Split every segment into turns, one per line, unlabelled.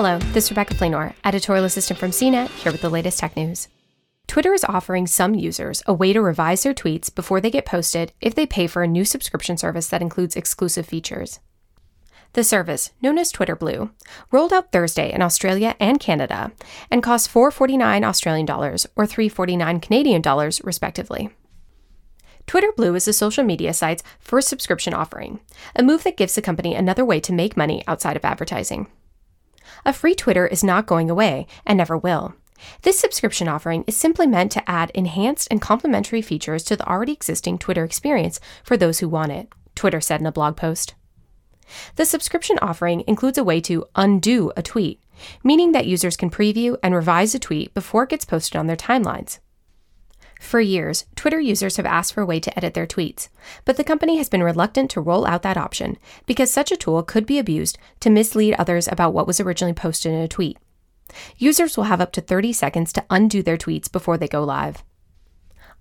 Hello, this is Rebecca Flanor, editorial assistant from CNET, here with the latest tech news. Twitter is offering some users a way to revise their tweets before they get posted if they pay for a new subscription service that includes exclusive features. The service, known as Twitter Blue, rolled out Thursday in Australia and Canada and costs 4.49 Australian dollars or 3.49 Canadian dollars respectively. Twitter Blue is the social media site's first subscription offering, a move that gives the company another way to make money outside of advertising. A free Twitter is not going away and never will. This subscription offering is simply meant to add enhanced and complementary features to the already existing Twitter experience for those who want it, Twitter said in a blog post. The subscription offering includes a way to undo a tweet, meaning that users can preview and revise a tweet before it gets posted on their timelines. For years, Twitter users have asked for a way to edit their tweets, but the company has been reluctant to roll out that option because such a tool could be abused to mislead others about what was originally posted in a tweet. Users will have up to 30 seconds to undo their tweets before they go live.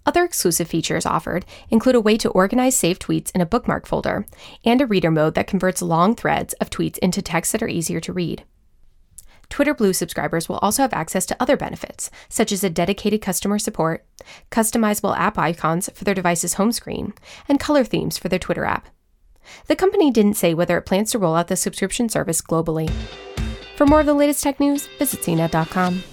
Other exclusive features offered include a way to organize saved tweets in a bookmark folder and a reader mode that converts long threads of tweets into text that are easier to read. Twitter Blue subscribers will also have access to other benefits, such as a dedicated customer support, customizable app icons for their device's home screen, and color themes for their Twitter app. The company didn't say whether it plans to roll out the subscription service globally. For more of the latest tech news, visit cnet.com.